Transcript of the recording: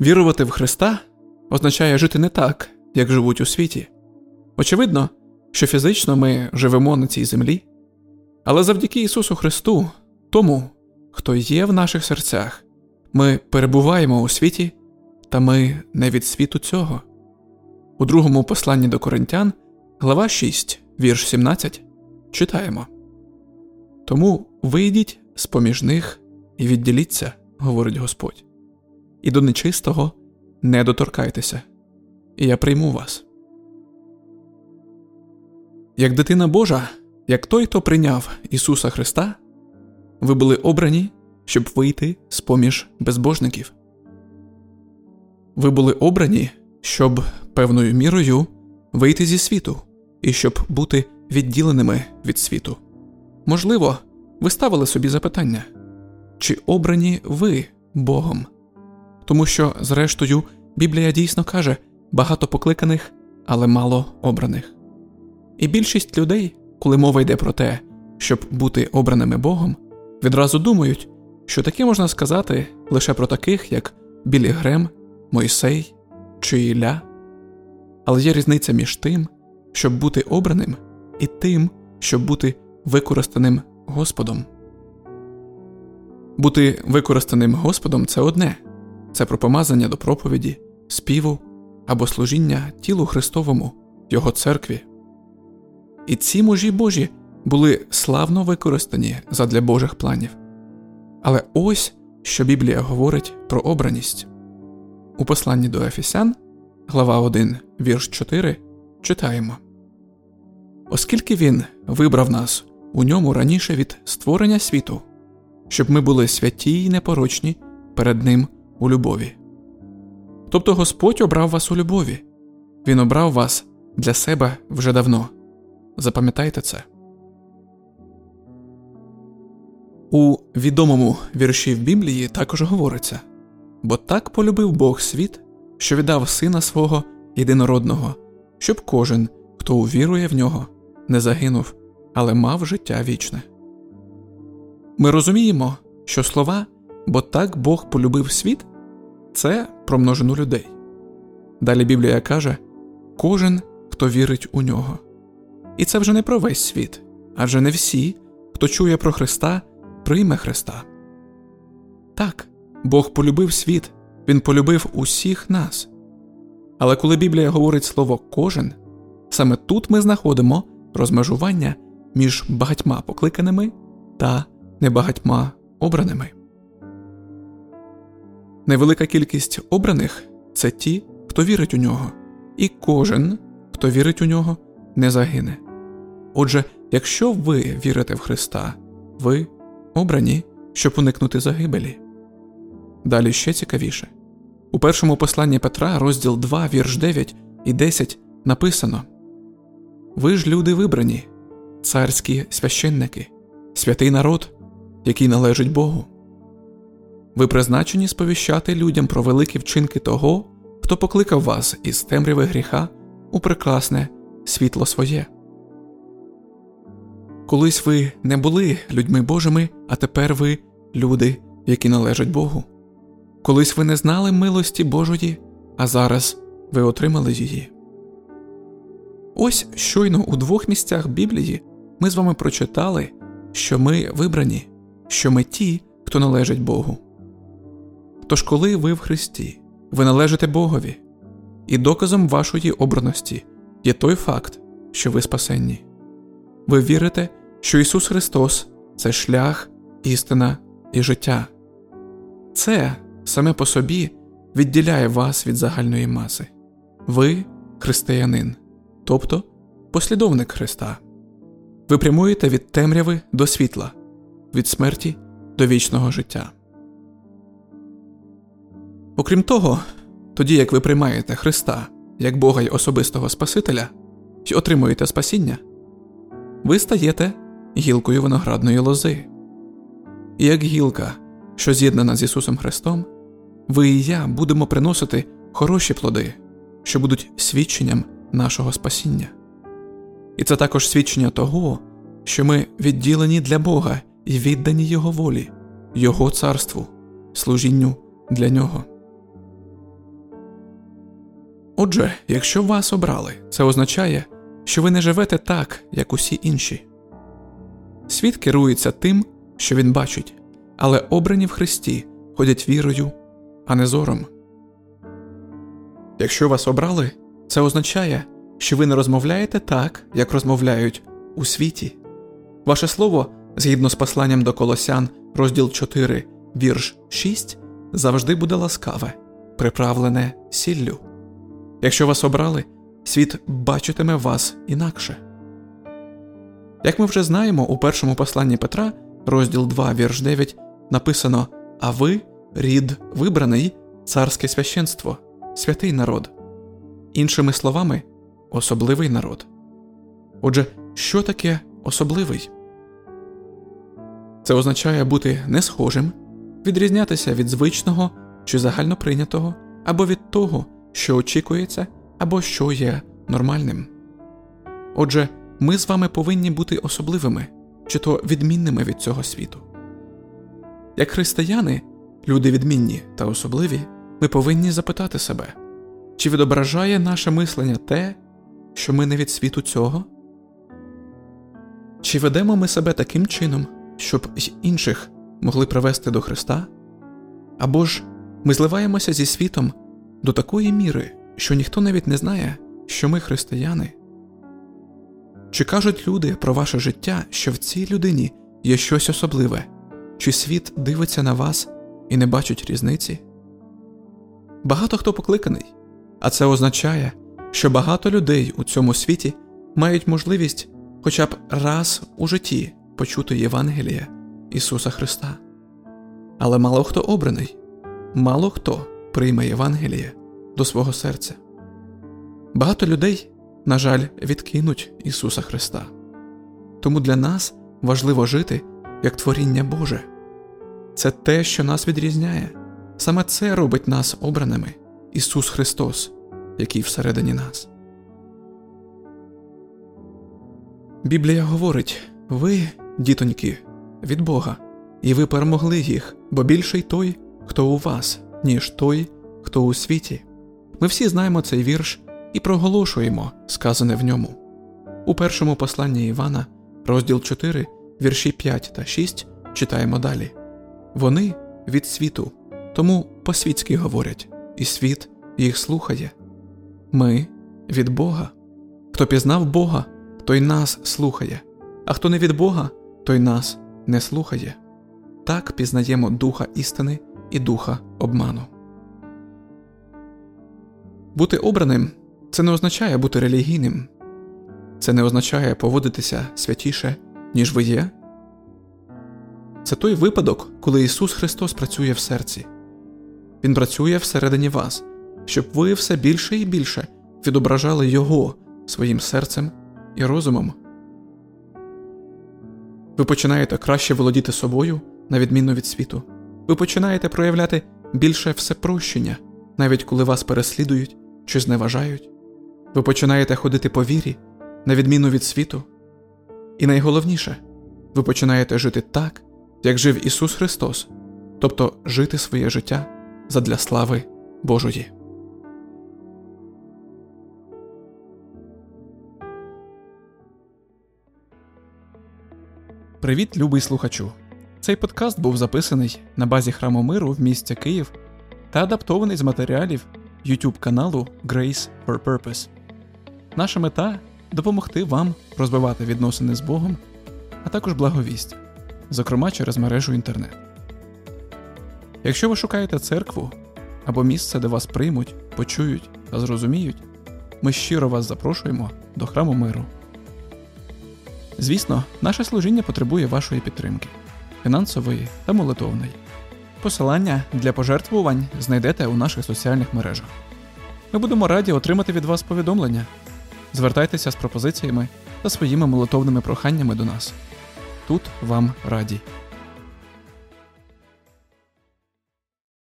Вірувати в Христа означає жити не так, як живуть у світі. Очевидно, що фізично ми живемо на цій землі, але завдяки Ісусу Христу, тому, хто є в наших серцях, ми перебуваємо у світі, та ми не від світу цього. У другому посланні до Коринтян, глава 6, вірш 17, читаємо Тому вийдіть з поміж них і відділіться, говорить Господь, і до нечистого не доторкайтеся, я прийму вас. Як дитина Божа, як той, хто прийняв Ісуса Христа, ви були обрані, щоб вийти з поміж безбожників. Ви були обрані, щоб певною мірою вийти зі світу і щоб бути відділеними від світу. Можливо, ви ставили собі запитання, чи обрані ви Богом? Тому що, зрештою, Біблія дійсно каже багато покликаних, але мало обраних. І більшість людей, коли мова йде про те, щоб бути обраними Богом, відразу думають, що таке можна сказати лише про таких, як Білі Грем, Мойсей чи Ілля. Але є різниця між тим, щоб бути обраним, і тим, щоб бути використаним Господом. Бути використаним Господом це одне це про помазання до проповіді, співу або служіння тілу Христовому, Його церкві. І ці мужі Божі були славно використані задля Божих планів. Але ось що Біблія говорить про обраність. У посланні до Ефесян, глава 1, вірш 4, читаємо Оскільки він вибрав нас у ньому раніше від створення світу, щоб ми були святі й непорочні перед Ним у любові. Тобто Господь обрав вас у любові, Він обрав вас для себе вже давно. Запам'ятайте це. У відомому вірші в Біблії також говориться бо так полюбив Бог світ, що віддав сина свого єдинородного, щоб кожен, хто увірує в нього, не загинув, але мав життя вічне. Ми розуміємо, що слова бо так Бог полюбив світ це про множину людей. Далі Біблія каже кожен, хто вірить у нього. І це вже не про весь світ, адже не всі, хто чує про Христа, прийме Христа. Так, Бог полюбив світ, Він полюбив усіх нас. Але коли Біблія говорить слово кожен, саме тут ми знаходимо розмежування між багатьма покликаними та небагатьма обраними. Невелика кількість обраних це ті, хто вірить у нього, і кожен, хто вірить у нього, не загине. Отже, якщо ви вірите в Христа, ви обрані, щоб уникнути загибелі. Далі ще цікавіше. У першому посланні Петра, розділ 2, вірш 9 і 10 написано Ви ж люди вибрані, царські священники, святий народ, який належить Богу. Ви призначені сповіщати людям про великі вчинки того, хто покликав вас із темряви гріха у прекрасне світло своє. Колись ви не були людьми Божими, а тепер ви люди, які належать Богу. Колись ви не знали милості Божої, а зараз ви отримали її. Ось щойно у двох місцях Біблії ми з вами прочитали, що ми вибрані, що ми ті, хто належить Богу. Тож, коли ви в Христі, ви належите Богові, і доказом вашої обраності є той факт, що ви спасенні. Ви вірите, що Ісус Христос це шлях, істина і життя. Це саме по собі відділяє вас від загальної маси. Ви християнин, тобто послідовник Христа. Ви прямуєте від темряви до світла, від смерті до вічного життя. Окрім того, тоді як ви приймаєте Христа як Бога й особистого Спасителя і отримуєте спасіння, ви стаєте гілкою виноградної лози. І як гілка, що з'єднана з Ісусом Христом, ви і я будемо приносити хороші плоди, що будуть свідченням нашого спасіння. І це також свідчення того, що ми відділені для Бога і віддані Його волі, Його царству, служінню для нього. Отже, якщо вас обрали, це означає, що ви не живете так, як усі інші. Світ керується тим, що він бачить, але обрані в Христі ходять вірою, а не зором. Якщо вас обрали, це означає, що ви не розмовляєте так, як розмовляють у світі. Ваше слово, згідно з посланням до Колосян, розділ 4, вірш 6, завжди буде ласкаве, приправлене сіллю. Якщо вас обрали, світ бачитиме вас інакше. Як ми вже знаємо, у першому посланні Петра, розділ 2, вірш 9, написано А ви рід вибраний, царське священство, святий народ. Іншими словами, особливий народ. Отже, що таке особливий? Це означає бути не схожим, відрізнятися від звичного чи загальноприйнятого, або від того, що очікується, або що є нормальним. Отже, ми з вами повинні бути особливими чи то відмінними від цього світу. Як християни, люди відмінні та особливі, ми повинні запитати себе, чи відображає наше мислення те, що ми не від світу цього? Чи ведемо ми себе таким чином, щоб й інших могли привести до Христа? Або ж ми зливаємося зі світом до такої міри, що ніхто навіть не знає, що ми християни? Чи кажуть люди про ваше життя, що в цій людині є щось особливе, чи світ дивиться на вас і не бачить різниці? Багато хто покликаний, а це означає, що багато людей у цьому світі мають можливість хоча б раз у житті почути Євангелія Ісуса Христа. Але мало хто обраний, мало хто прийме Євангеліє до свого серця. Багато людей, на жаль, відкинуть Ісуса Христа. Тому для нас важливо жити як творіння Боже. Це те, що нас відрізняє. Саме це робить нас обраними Ісус Христос, який всередині нас. Біблія говорить ви, дітоньки, від Бога, і ви перемогли їх, бо більший той, хто у вас, ніж той, хто у світі. Ми всі знаємо цей вірш і проголошуємо сказане в ньому. У першому посланні Івана, розділ 4, вірші 5 та 6, читаємо далі вони від світу, тому по-світськи говорять, і світ їх слухає. Ми від Бога. Хто пізнав Бога, той нас слухає, а хто не від Бога, той нас не слухає. Так пізнаємо духа істини і духа обману. Бути обраним це не означає бути релігійним, це не означає поводитися святіше, ніж ви є. Це той випадок, коли Ісус Христос працює в серці. Він працює всередині вас, щоб ви все більше і більше відображали Його своїм серцем і розумом. Ви починаєте краще володіти собою, на відміну від світу. Ви починаєте проявляти більше всепрощення, навіть коли вас переслідують чи зневажають. Ви починаєте ходити по вірі, на відміну від світу. І найголовніше, ви починаєте жити так, як жив Ісус Христос, тобто жити своє життя задля слави Божої. Привіт, любий слухачу! Цей подкаст був записаний на базі храму миру в місті Київ та адаптований з матеріалів YouTube каналу Grace for Purpose. Наша мета допомогти вам розвивати відносини з Богом, а також благовість, зокрема через мережу інтернет. Якщо ви шукаєте церкву або місце, де вас приймуть, почують та зрозуміють, ми щиро вас запрошуємо до храму миру. Звісно, наше служіння потребує вашої підтримки фінансової та молитовної. Посилання для пожертвувань знайдете у наших соціальних мережах. Ми будемо раді отримати від вас повідомлення. Звертайтеся з пропозиціями та своїми молитовними проханнями до нас. Тут вам раді.